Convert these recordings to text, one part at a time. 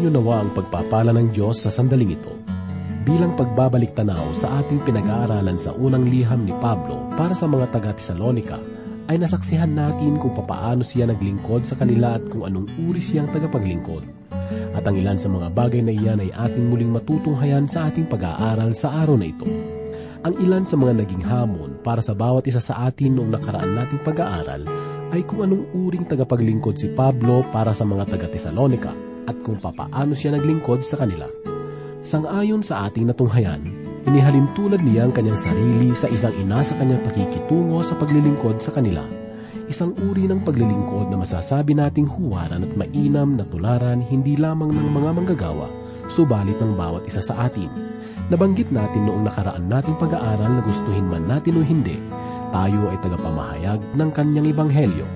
Sumainyo nawa ang pagpapala ng Diyos sa sandaling ito. Bilang pagbabalik tanaw sa ating pinag-aaralan sa unang liham ni Pablo para sa mga taga-Tesalonika, ay nasaksihan natin kung papaano siya naglingkod sa kanila at kung anong uri siyang tagapaglingkod. At ang ilan sa mga bagay na iyan ay ating muling matutunghayan sa ating pag-aaral sa araw na ito. Ang ilan sa mga naging hamon para sa bawat isa sa atin noong nakaraan nating pag-aaral ay kung anong uring tagapaglingkod si Pablo para sa mga taga-Tesalonika at kung papaano siya naglingkod sa kanila. Sangayon sa ating natunghayan, inihalin tulad niya ang kanyang sarili sa isang ina sa kanyang pakikitungo sa paglilingkod sa kanila. Isang uri ng paglilingkod na masasabi nating huwaran at mainam na tularan hindi lamang ng mga manggagawa, subalit ng bawat isa sa atin. Nabanggit natin noong nakaraan nating pag-aaral na gustuhin man natin o hindi, tayo ay tagapamahayag ng kanyang ibanghelyo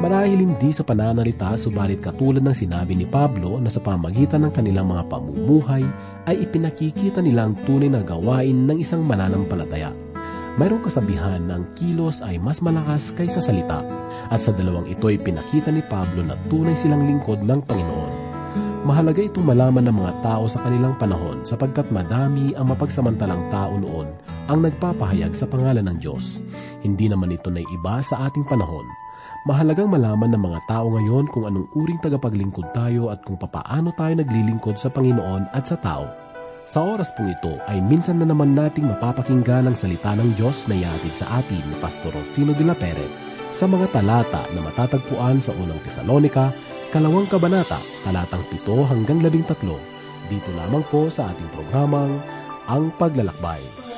Marahil hindi sa pananalita subalit katulad ng sinabi ni Pablo na sa pamagitan ng kanilang mga pamumuhay ay ipinakikita nilang tunay na gawain ng isang mananampalataya. Mayroong kasabihan ng kilos ay mas malakas kaysa salita at sa dalawang ito ay pinakita ni Pablo na tunay silang lingkod ng Panginoon. Mahalaga itong malaman ng mga tao sa kanilang panahon sapagkat madami ang mapagsamantalang tao noon ang nagpapahayag sa pangalan ng Diyos. Hindi naman ito na iba sa ating panahon Mahalagang malaman ng mga tao ngayon kung anong uring tagapaglingkod tayo at kung papaano tayo naglilingkod sa Panginoon at sa tao. Sa oras pong ito ay minsan na naman nating mapapakinggan ang salita ng Diyos na iatid sa atin ni Pastor Rufino de la Peret sa mga talata na matatagpuan sa unang Tesalonika, kalawang kabanata, talatang 7 hanggang 13, dito lamang po sa ating programang Ang Paglalakbay.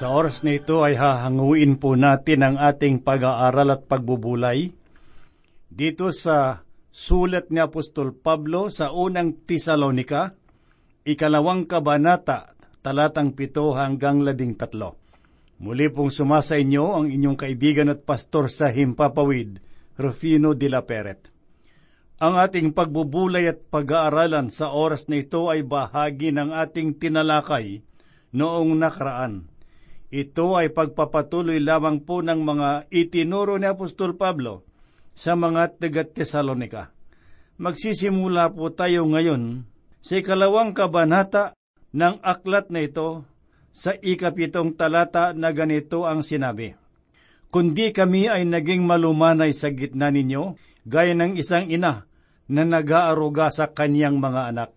Sa oras na ito ay hahanguin po natin ang ating pag-aaral at pagbubulay dito sa sulat ni Apostol Pablo sa unang Tesalonika, ikalawang kabanata, talatang pito hanggang labing tatlo. Muli pong sumasa inyo ang inyong kaibigan at pastor sa Himpapawid, Rufino de la Peret. Ang ating pagbubulay at pag-aaralan sa oras na ito ay bahagi ng ating tinalakay noong nakaraan ito ay pagpapatuloy lamang po ng mga itinuro ni Apostol Pablo sa mga taga-Tesalonika. Magsisimula po tayo ngayon sa ikalawang kabanata ng aklat na ito sa ikapitong talata na ganito ang sinabi. Kundi kami ay naging malumanay sa gitna ninyo, gaya ng isang ina na nag-aaruga sa kanyang mga anak.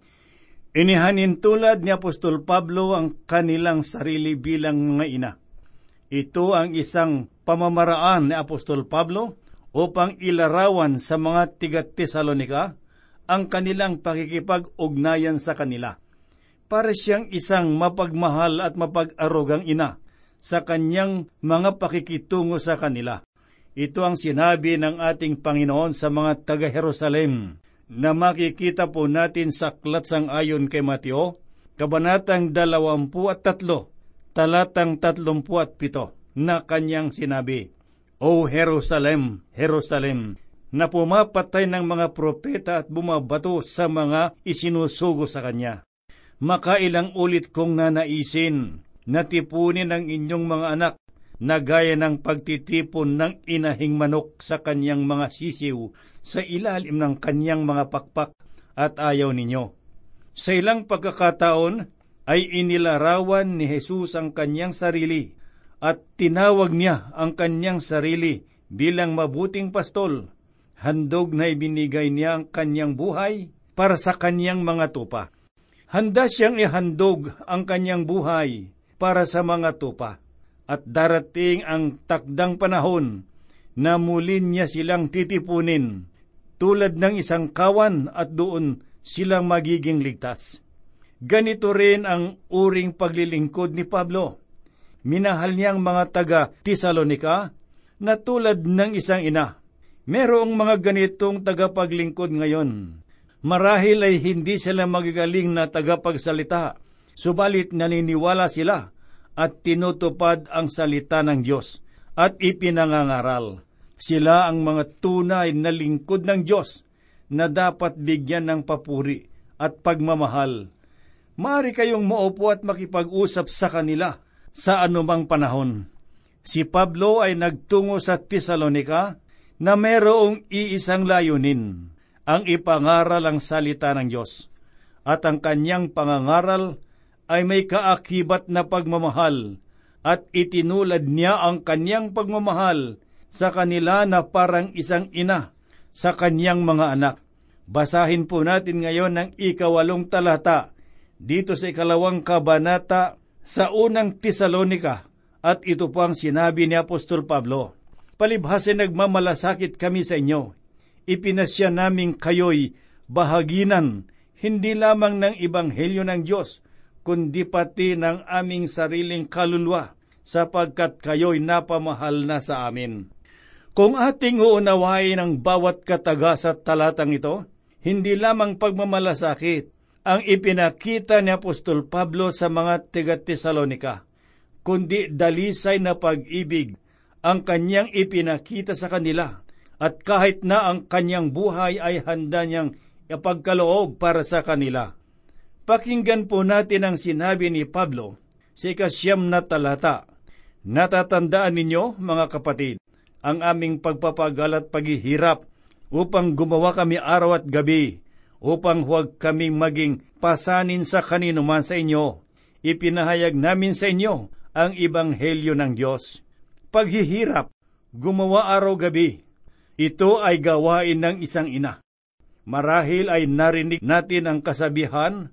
Inihanin tulad ni Apostol Pablo ang kanilang sarili bilang mga ina. Ito ang isang pamamaraan ni Apostol Pablo upang ilarawan sa mga tiga Tesalonika ang kanilang pakikipag-ugnayan sa kanila. para siyang isang mapagmahal at mapag-arugang ina sa kanyang mga pakikitungo sa kanila. Ito ang sinabi ng ating Panginoon sa mga taga-Jerusalem na makikita po natin sa klatsang ayon kay Mateo, Kabanatang 23, talatang 37 na kanyang sinabi, O Jerusalem, Jerusalem, na pumapatay ng mga propeta at bumabato sa mga isinusugo sa kanya. Makailang ulit kong nanaisin na tipunin ang inyong mga anak na gaya ng pagtitipon ng inahing manok sa kanyang mga sisiw sa ilalim ng kanyang mga pakpak at ayaw ninyo. Sa ilang pagkakataon ay inilarawan ni Jesus ang kanyang sarili at tinawag niya ang kanyang sarili bilang mabuting pastol. Handog na ibinigay niya ang kanyang buhay para sa kanyang mga tupa. Handa siyang ihandog ang kanyang buhay para sa mga tupa at darating ang takdang panahon na muli niya silang titipunin tulad ng isang kawan at doon silang magiging ligtas. Ganito rin ang uring paglilingkod ni Pablo. Minahal niyang mga taga Tesalonika na tulad ng isang ina. Merong mga ganitong tagapaglingkod ngayon. Marahil ay hindi sila magagaling na tagapagsalita, subalit naniniwala sila at tinutupad ang salita ng Diyos at ipinangangaral. Sila ang mga tunay na lingkod ng Diyos na dapat bigyan ng papuri at pagmamahal. Mari kayong maupo at makipag-usap sa kanila sa anumang panahon. Si Pablo ay nagtungo sa Tesalonika na mayroong iisang layunin, ang ipangaral ang salita ng Diyos. At ang kanyang pangangaral ay may kaakibat na pagmamahal at itinulad niya ang kanyang pagmamahal sa kanila na parang isang ina sa kanyang mga anak. Basahin po natin ngayon ang ikawalong talata dito sa ikalawang kabanata sa unang Tesalonika at ito po ang sinabi ni Apostol Pablo. Palibhasin nagmamalasakit kami sa inyo. Ipinasya namin kayo'y bahaginan hindi lamang ng Ibanghelyo ng Diyos, kundi pati ng aming sariling kaluluwa, sapagkat kayo'y napamahal na sa amin. Kung ating uunawain ang bawat kataga sa talatang ito, hindi lamang pagmamalasakit ang ipinakita ni Apostol Pablo sa mga tiga-Tesalonika, kundi dalisay na pag-ibig ang kanyang ipinakita sa kanila at kahit na ang kanyang buhay ay handa niyang ipagkaloob para sa kanila. Pakinggan po natin ang sinabi ni Pablo sa ikasyam na talata. Natatandaan ninyo, mga kapatid, ang aming pagpapagal at paghihirap upang gumawa kami araw at gabi, upang huwag kami maging pasanin sa kanino man sa inyo. Ipinahayag namin sa inyo ang ibanghelyo ng Diyos. Paghihirap, gumawa araw-gabi, ito ay gawain ng isang ina. Marahil ay narinig natin ang kasabihan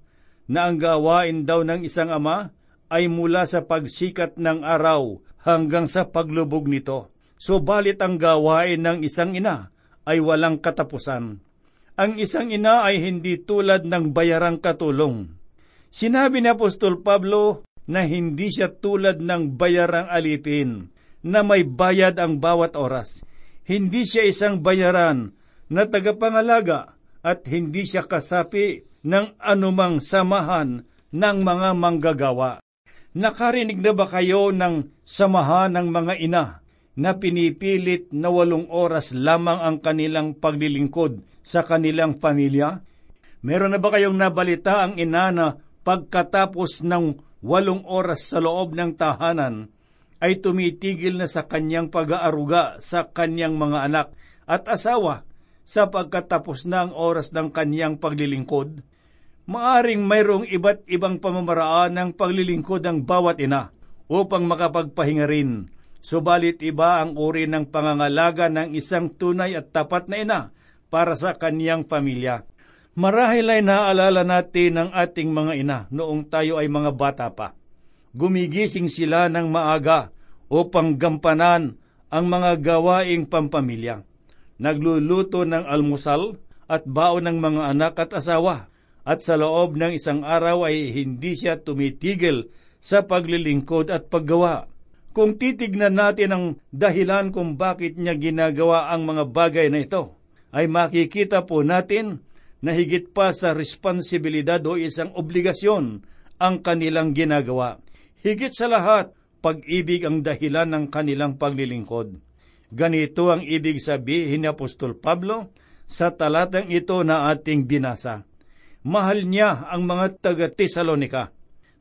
na ang gawain daw ng isang ama ay mula sa pagsikat ng araw hanggang sa paglubog nito. Subalit ang gawain ng isang ina ay walang katapusan. Ang isang ina ay hindi tulad ng bayarang katulong. Sinabi ni Apostol Pablo na hindi siya tulad ng bayarang alipin na may bayad ang bawat oras. Hindi siya isang bayaran na tagapangalaga at hindi siya kasapi ng anumang samahan ng mga manggagawa. Nakarinig na ba kayo ng samahan ng mga ina na pinipilit na walong oras lamang ang kanilang paglilingkod sa kanilang pamilya? Meron na ba kayong nabalita ang ina na pagkatapos ng walong oras sa loob ng tahanan, ay tumitigil na sa kanyang pag-aaruga sa kanyang mga anak at asawa sa pagkatapos ang oras ng kanyang paglilingkod? Maaring mayroong iba't ibang pamamaraan ng paglilingkod ng bawat ina upang makapagpahinga rin. Subalit iba ang uri ng pangangalaga ng isang tunay at tapat na ina para sa kaniyang pamilya. Marahil ay naaalala natin ang ating mga ina noong tayo ay mga bata pa. Gumigising sila ng maaga upang gampanan ang mga gawaing pampamilya. Nagluluto ng almusal at baon ng mga anak at asawa at sa loob ng isang araw ay hindi siya tumitigil sa paglilingkod at paggawa. Kung titignan natin ang dahilan kung bakit niya ginagawa ang mga bagay na ito, ay makikita po natin na higit pa sa responsibilidad o isang obligasyon ang kanilang ginagawa. Higit sa lahat, pag-ibig ang dahilan ng kanilang paglilingkod. Ganito ang ibig sabihin ni Apostol Pablo sa talatang ito na ating binasa. Mahal niya ang mga taga-Tesalonika.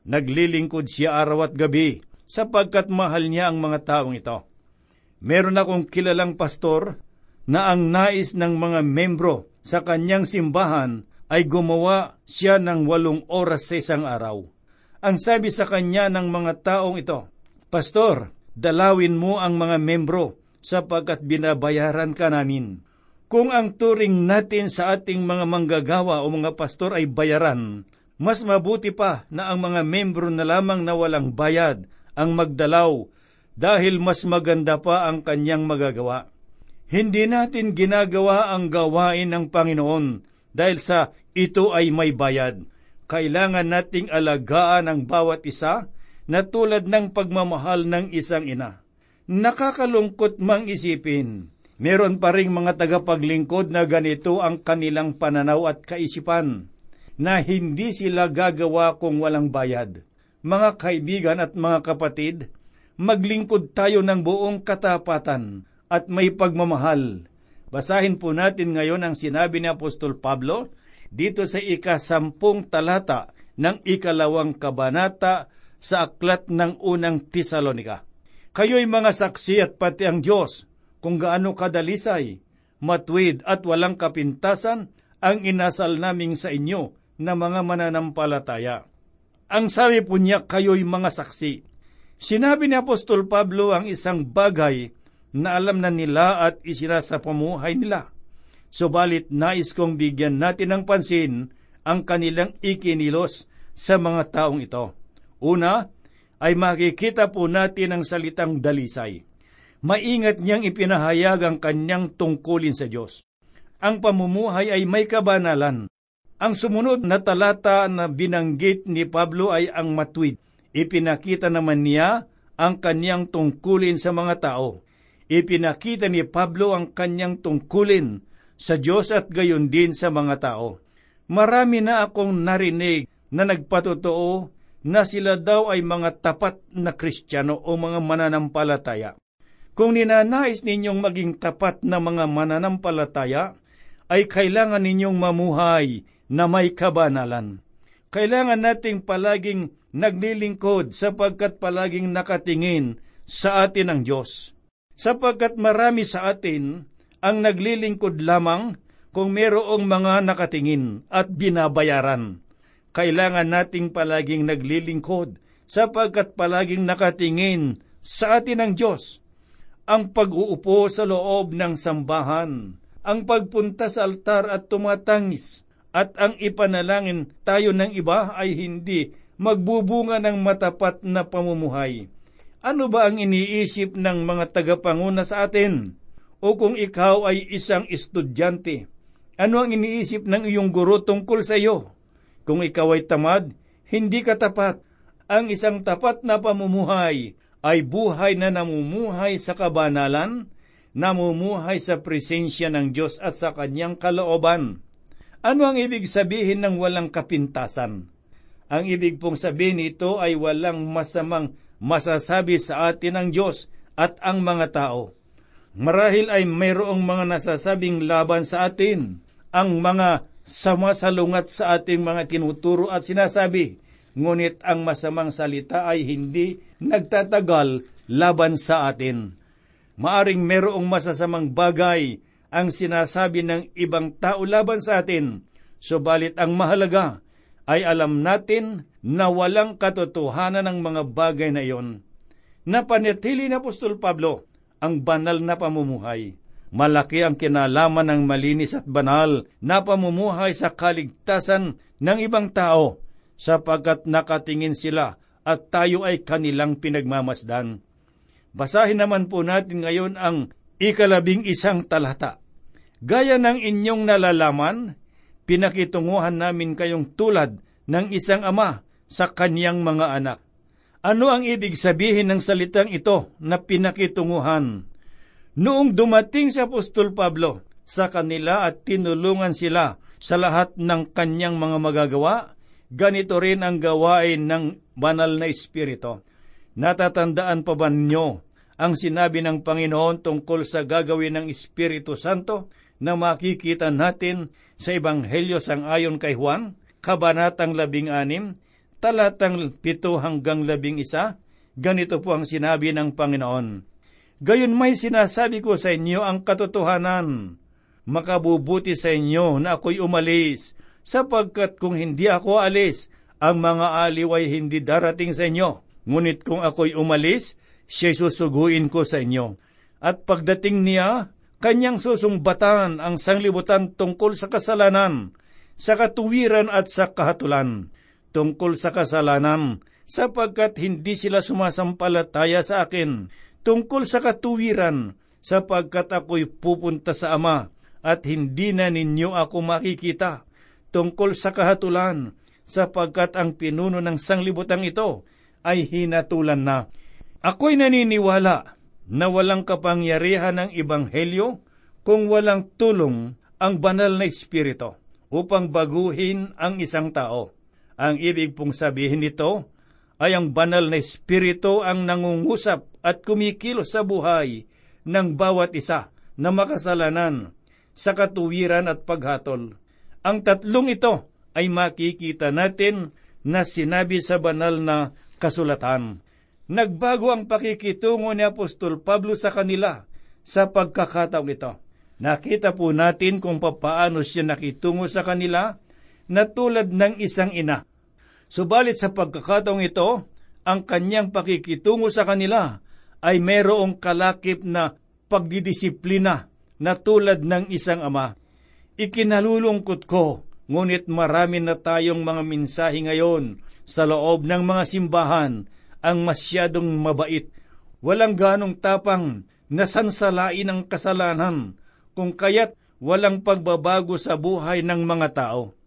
Naglilingkod siya araw at gabi sapagkat mahal niya ang mga taong ito. Meron akong kilalang pastor na ang nais ng mga membro sa kanyang simbahan ay gumawa siya ng walong oras sa isang araw. Ang sabi sa kanya ng mga taong ito, Pastor, dalawin mo ang mga membro sapagkat binabayaran ka namin. Kung ang turing natin sa ating mga manggagawa o mga pastor ay bayaran, mas mabuti pa na ang mga membro na lamang na walang bayad ang magdalaw dahil mas maganda pa ang kanyang magagawa. Hindi natin ginagawa ang gawain ng Panginoon dahil sa ito ay may bayad. Kailangan nating alagaan ang bawat isa na tulad ng pagmamahal ng isang ina. Nakakalungkot mang isipin, meron pa ring mga tagapaglingkod na ganito ang kanilang pananaw at kaisipan, na hindi sila gagawa kung walang bayad. Mga kaibigan at mga kapatid, maglingkod tayo ng buong katapatan at may pagmamahal. Basahin po natin ngayon ang sinabi ni Apostol Pablo dito sa ikasampung talata ng ikalawang kabanata sa aklat ng unang Tesalonika. Kayo'y mga saksi at pati ang Diyos kung gaano kadalisay, matwid at walang kapintasan ang inasal naming sa inyo na mga mananampalataya. Ang sabi po niya, kayo'y mga saksi. Sinabi ni Apostol Pablo ang isang bagay na alam na nila at isinasapamuhay nila. Subalit nais kong bigyan natin ng pansin ang kanilang ikinilos sa mga taong ito. Una, ay makikita po natin ang salitang dalisay. Maingat niyang ipinahayag ang kanyang tungkulin sa Diyos. Ang pamumuhay ay may kabanalan. Ang sumunod na talata na binanggit ni Pablo ay ang matwid. Ipinakita naman niya ang kanyang tungkulin sa mga tao. Ipinakita ni Pablo ang kanyang tungkulin sa Diyos at gayon din sa mga tao. Marami na akong narinig na nagpatotoo na sila daw ay mga tapat na Kristiyano o mga mananampalataya. Kung ninanais ninyong maging tapat na mga mananampalataya, ay kailangan ninyong mamuhay na may kabanalan. Kailangan nating palaging naglilingkod sapagkat palaging nakatingin sa atin ang Diyos. Sapagkat marami sa atin ang naglilingkod lamang kung merong mga nakatingin at binabayaran kailangan nating palaging naglilingkod sapagkat palaging nakatingin sa atin ang Diyos. Ang pag-uupo sa loob ng sambahan, ang pagpunta sa altar at tumatangis, at ang ipanalangin tayo ng iba ay hindi magbubunga ng matapat na pamumuhay. Ano ba ang iniisip ng mga tagapanguna sa atin? O kung ikaw ay isang estudyante, ano ang iniisip ng iyong guro tungkol sa iyo? Kung ikaw ay tamad, hindi ka tapat. Ang isang tapat na pamumuhay ay buhay na namumuhay sa kabanalan, namumuhay sa presensya ng Diyos at sa kanyang kalooban. Ano ang ibig sabihin ng walang kapintasan? Ang ibig pong sabihin nito ay walang masamang masasabi sa atin ng Diyos at ang mga tao. Marahil ay mayroong mga nasasabing laban sa atin, ang mga sumasalungat sa ating mga tinuturo at sinasabi, ngunit ang masamang salita ay hindi nagtatagal laban sa atin. Maaring merong masasamang bagay ang sinasabi ng ibang tao laban sa atin, subalit ang mahalaga ay alam natin na walang katotohanan ng mga bagay na iyon. Napanatili na Apostol Pablo ang banal na pamumuhay Malaki ang kinalaman ng malinis at banal na pamumuhay sa kaligtasan ng ibang tao sapagkat nakatingin sila at tayo ay kanilang pinagmamasdan. Basahin naman po natin ngayon ang ikalabing isang talata. Gaya ng inyong nalalaman, pinakitunguhan namin kayong tulad ng isang ama sa kanyang mga anak. Ano ang ibig sabihin ng salitang ito na pinakitunguhan? Noong dumating si Apostol Pablo sa kanila at tinulungan sila sa lahat ng kanyang mga magagawa, ganito rin ang gawain ng banal na Espiritu. Natatandaan pa ba ninyo ang sinabi ng Panginoon tungkol sa gagawin ng Espiritu Santo na makikita natin sa Ebanghelyo sang ayon kay Juan, Kabanatang labing anim, talatang pito hanggang labing isa, ganito po ang sinabi ng Panginoon. Gayon may sinasabi ko sa inyo ang katotohanan. Makabubuti sa inyo na ako'y umalis, sapagkat kung hindi ako alis, ang mga aliw ay hindi darating sa inyo. Ngunit kung ako'y umalis, siya'y susuguin ko sa inyo. At pagdating niya, kanyang susumbatan ang sanglibutan tungkol sa kasalanan, sa katuwiran at sa kahatulan, tungkol sa kasalanan, sapagkat hindi sila sumasampalataya sa akin, tungkol sa katuwiran, sapagkat ako'y pupunta sa Ama, at hindi na ninyo ako makikita, tungkol sa kahatulan, sapagkat ang pinuno ng sanglibutang ito ay hinatulan na. Ako'y naniniwala na walang kapangyarihan ng Ibanghelyo kung walang tulong ang banal na Espiritu upang baguhin ang isang tao. Ang ibig pong sabihin nito ay ang banal na Espiritu ang nangungusap at kumikilos sa buhay ng bawat isa na makasalanan sa katuwiran at paghatol. Ang tatlong ito ay makikita natin na sinabi sa banal na kasulatan. Nagbago ang pakikitungo ni Apostol Pablo sa kanila sa pagkakataong ito. Nakita po natin kung papaano siya nakitungo sa kanila na tulad ng isang ina. Subalit sa pagkakataong ito, ang kanyang pakikitungo sa kanila ay mayroong kalakip na pagdidisiplina na tulad ng isang ama. Ikinalulungkot ko, ngunit marami na tayong mga minsahe ngayon sa loob ng mga simbahan ang masyadong mabait, walang ganong tapang, nasansalain ang kasalanan, kung kaya't walang pagbabago sa buhay ng mga tao.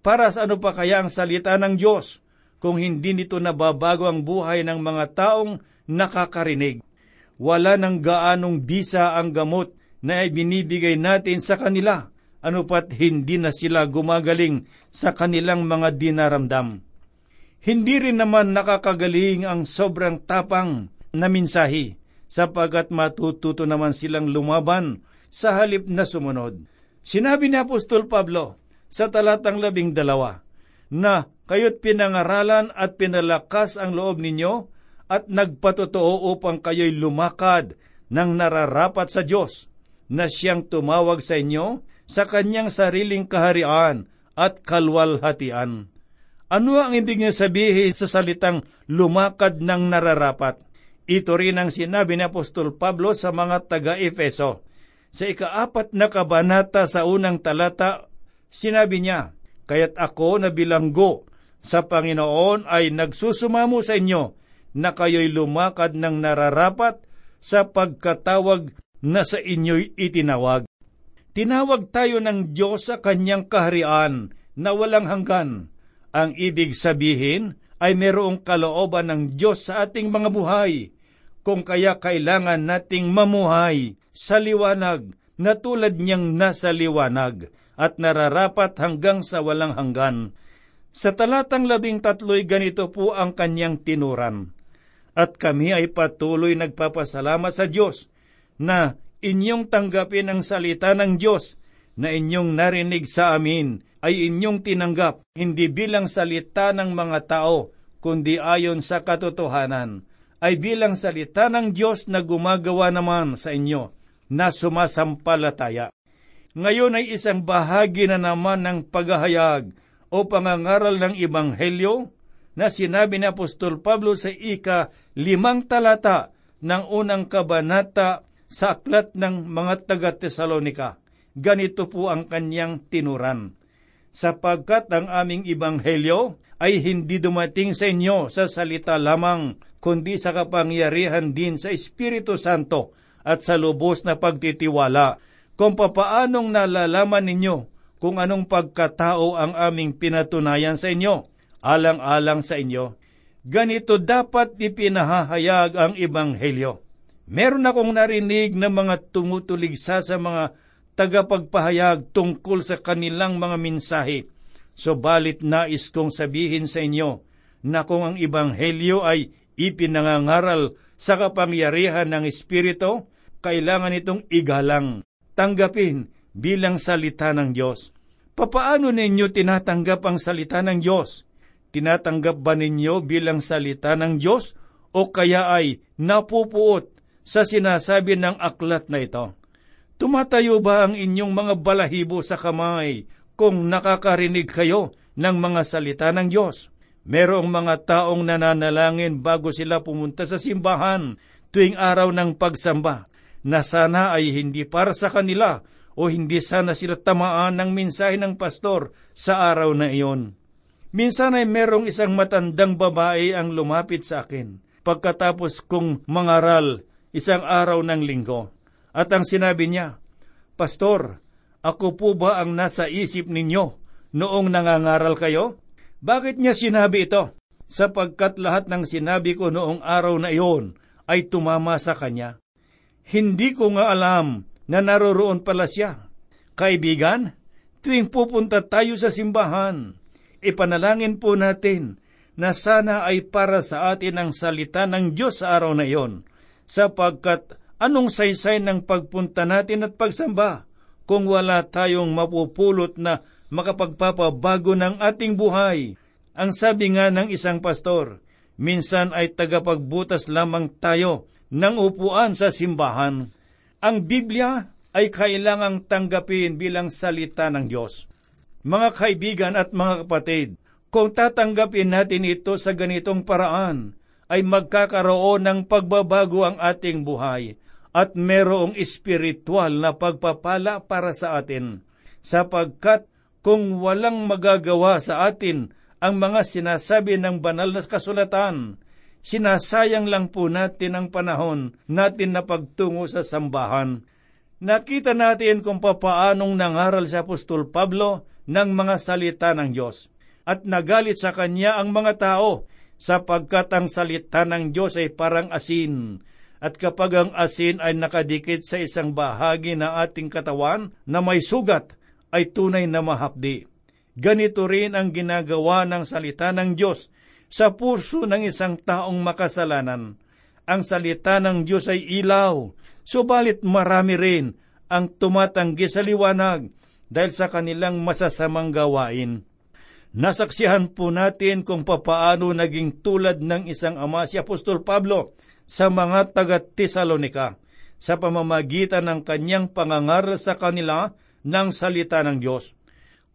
Para sa ano pa kaya ang salita ng Diyos kung hindi nito nababago ang buhay ng mga taong nakakarinig? Wala nang gaanong bisa ang gamot na ibinibigay natin sa kanila, ano pat hindi na sila gumagaling sa kanilang mga dinaramdam. Hindi rin naman nakakagaling ang sobrang tapang na minsahi, sapagat matututo naman silang lumaban sa halip na sumunod. Sinabi ni Apostol Pablo sa talatang labing dalawa, na kayo't pinangaralan at pinalakas ang loob ninyo at nagpatotoo upang kayo'y lumakad ng nararapat sa Diyos, na siyang tumawag sa inyo sa kanyang sariling kaharian at kalwalhatian. Ano ang ibig niya sabihin sa salitang lumakad ng nararapat? Ito rin ang sinabi ni Apostol Pablo sa mga taga-Efeso. Sa ikaapat na kabanata sa unang talata, sinabi niya, Kaya't ako na bilanggo sa Panginoon ay nagsusumamo sa inyo na kayo'y lumakad ng nararapat sa pagkatawag na sa inyo'y itinawag. Tinawag tayo ng Diyos sa kanyang kaharian na walang hanggan ang ibig sabihin ay mayroong kalooban ng Diyos sa ating mga buhay, kung kaya kailangan nating mamuhay sa liwanag na tulad niyang nasa liwanag at nararapat hanggang sa walang hanggan. Sa talatang labing tatlo'y ganito po ang kanyang tinuran. At kami ay patuloy nagpapasalamat sa Diyos na inyong tanggapin ang salita ng Diyos na inyong narinig sa amin ay inyong tinanggap hindi bilang salita ng mga tao, kundi ayon sa katotohanan, ay bilang salita ng Diyos na gumagawa naman sa inyo na sumasampalataya. Ngayon ay isang bahagi na naman ng paghahayag o pangangaral ng Ibanghelyo na sinabi ni Apostol Pablo sa ika limang talata ng unang kabanata sa aklat ng mga taga-Tesalonika. Ganito po ang kanyang tinuran sapagkat ang aming ibanghelyo ay hindi dumating sa inyo sa salita lamang, kundi sa kapangyarihan din sa Espiritu Santo at sa lubos na pagtitiwala, kung papaanong nalalaman ninyo kung anong pagkatao ang aming pinatunayan sa inyo, alang-alang sa inyo. Ganito dapat ipinahahayag ang Ebanghelyo. Meron akong narinig ng mga tumutuligsa sa mga tagapagpahayag tungkol sa kanilang mga mensahe. Subalit nais kong sabihin sa inyo na kung ang Ebanghelyo ay ipinangangaral sa kapangyarihan ng Espiritu, kailangan itong igalang, tanggapin bilang salita ng Diyos. Papaano ninyo tinatanggap ang salita ng Diyos? Tinatanggap ba ninyo bilang salita ng Diyos o kaya ay napupuot sa sinasabi ng aklat na ito? Tumatayo ba ang inyong mga balahibo sa kamay kung nakakarinig kayo ng mga salita ng Diyos? Merong mga taong nananalangin bago sila pumunta sa simbahan tuwing araw ng pagsamba na sana ay hindi para sa kanila o hindi sana sila tamaan ng mensahe ng pastor sa araw na iyon. Minsan ay merong isang matandang babae ang lumapit sa akin pagkatapos kong mangaral isang araw ng linggo. At ang sinabi niya, Pastor, ako po ba ang nasa isip ninyo noong nangangaral kayo? Bakit niya sinabi ito? Sapagkat lahat ng sinabi ko noong araw na iyon ay tumama sa kanya. Hindi ko nga alam na naroroon pala siya. Kaibigan, tuwing pupunta tayo sa simbahan, ipanalangin po natin na sana ay para sa atin ang salita ng Diyos sa araw na iyon, sapagkat anong saysay ng pagpunta natin at pagsamba kung wala tayong mapupulot na makapagpapabago ng ating buhay. Ang sabi nga ng isang pastor, minsan ay tagapagbutas lamang tayo ng upuan sa simbahan. Ang Biblia ay kailangang tanggapin bilang salita ng Diyos. Mga kaibigan at mga kapatid, kung tatanggapin natin ito sa ganitong paraan, ay magkakaroon ng pagbabago ang ating buhay at merong espiritual na pagpapala para sa atin, sapagkat kung walang magagawa sa atin ang mga sinasabi ng banal na kasulatan, sinasayang lang po natin ang panahon natin na pagtungo sa sambahan. Nakita natin kung papaanong nangaral si Apostol Pablo ng mga salita ng Diyos at nagalit sa kanya ang mga tao sapagkat ang salita ng Diyos ay parang asin at kapag ang asin ay nakadikit sa isang bahagi ng ating katawan na may sugat, ay tunay na mahapdi. Ganito rin ang ginagawa ng salita ng Diyos sa puso ng isang taong makasalanan. Ang salita ng Diyos ay ilaw, subalit marami rin ang tumatanggi sa liwanag dahil sa kanilang masasamang gawain. Nasaksihan po natin kung papaano naging tulad ng isang ama si Apostol Pablo sa mga taga-Tesalonika sa pamamagitan ng kanyang pangangaral sa kanila ng salita ng Diyos.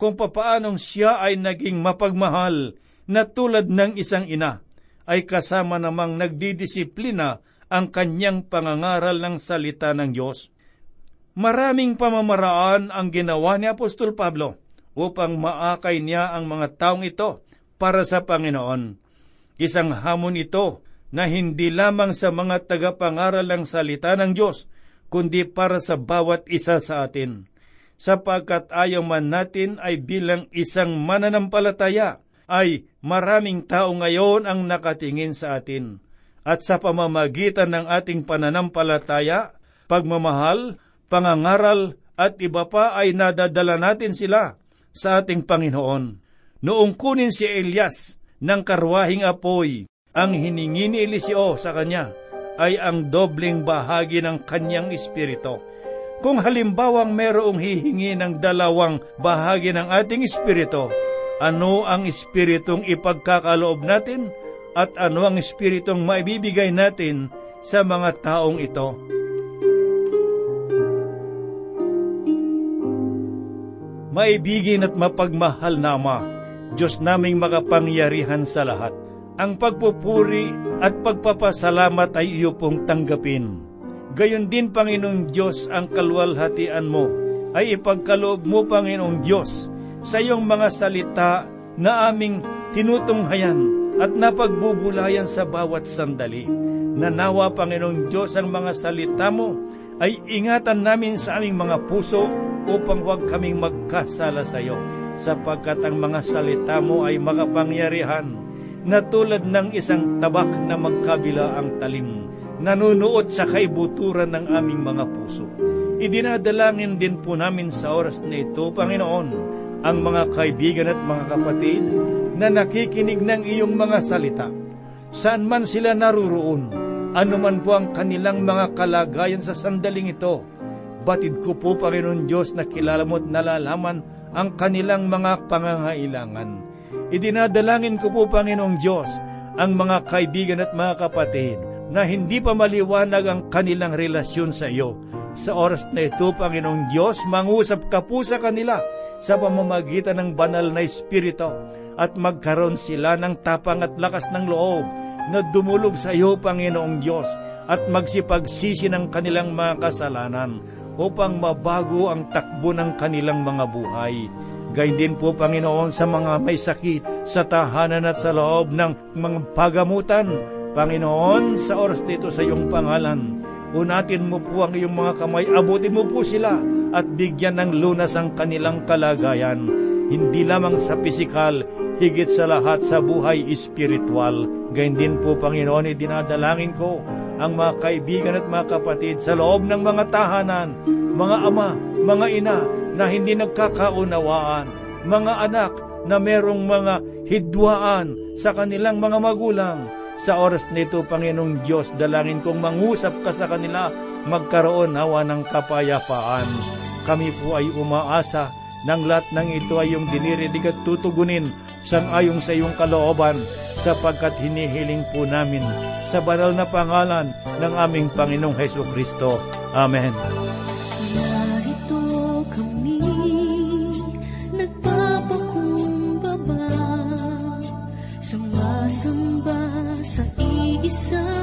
Kung papaanong siya ay naging mapagmahal na tulad ng isang ina, ay kasama namang nagdidisiplina ang kanyang pangangaral ng salita ng Diyos. Maraming pamamaraan ang ginawa ni Apostol Pablo upang maakay niya ang mga taong ito para sa Panginoon. Isang hamon ito na hindi lamang sa mga tagapangaral ng salita ng Diyos, kundi para sa bawat isa sa atin. Sapagkat ayaw man natin ay bilang isang mananampalataya, ay maraming tao ngayon ang nakatingin sa atin. At sa pamamagitan ng ating pananampalataya, pagmamahal, pangangaral, at iba pa ay nadadala natin sila sa ating Panginoon. Noong kunin si Elias ng karwahing apoy ang hiningi ni Eliseo sa kanya ay ang dobleng bahagi ng kanyang espiritu. Kung halimbawang merong hihingi ng dalawang bahagi ng ating espiritu, ano ang espiritong ipagkakaloob natin at ano ang espiritong maibibigay natin sa mga taong ito? Maibigin at mapagmahal na Ama, Diyos naming makapangyarihan sa lahat ang pagpupuri at pagpapasalamat ay iyo pong tanggapin. Gayon din, Panginoong Diyos, ang kalwalhatian mo ay ipagkaloob mo, Panginoong Diyos, sa iyong mga salita na aming tinutunghayan at napagbubulayan sa bawat sandali. Nanawa, Panginoong Diyos, ang mga salita mo ay ingatan namin sa aming mga puso upang huwag kaming magkasala sa iyo, sapagkat ang mga salita mo ay makapangyarihan, na tulad ng isang tabak na magkabila ang talim, nanunuot sa kaibuturan ng aming mga puso. Idinadalangin din po namin sa oras na ito, Panginoon, ang mga kaibigan at mga kapatid na nakikinig ng iyong mga salita. Saan man sila naruroon, anuman po ang kanilang mga kalagayan sa sandaling ito, batid ko po, Panginoon Diyos, na kilala mo at nalalaman ang kanilang mga pangangailangan. Idinadalangin ko po, Panginoong Diyos, ang mga kaibigan at mga kapatid na hindi pa maliwanag ang kanilang relasyon sa iyo. Sa oras na ito, Panginoong Diyos, mangusap ka po sa kanila sa pamamagitan ng banal na Espiritu at magkaroon sila ng tapang at lakas ng loob na dumulog sa iyo, Panginoong Diyos, at magsipagsisi ng kanilang mga kasalanan upang mabago ang takbo ng kanilang mga buhay. Gayun din po, Panginoon, sa mga may sakit sa tahanan at sa loob ng mga pagamutan. Panginoon, sa oras dito sa iyong pangalan, unatin mo po ang iyong mga kamay, abutin mo po sila at bigyan ng lunas ang kanilang kalagayan, hindi lamang sa pisikal, higit sa lahat sa buhay espiritual. Gayun din po, Panginoon, dinadalangin ko ang mga kaibigan at mga kapatid sa loob ng mga tahanan, mga ama, mga ina na hindi nagkakaunawaan, mga anak na merong mga hidwaan sa kanilang mga magulang. Sa oras nito, Panginoong Diyos, dalangin kong mangusap ka sa kanila, magkaroon hawa ng kapayapaan. Kami po ay umaasa ng lahat ng ito ay yung dinirinig at tutugunin sang ayong sa iyong kalooban sapagkat hinihiling po namin sa banal na pangalan ng aming Panginoong Heso Kristo. Amen. Iisang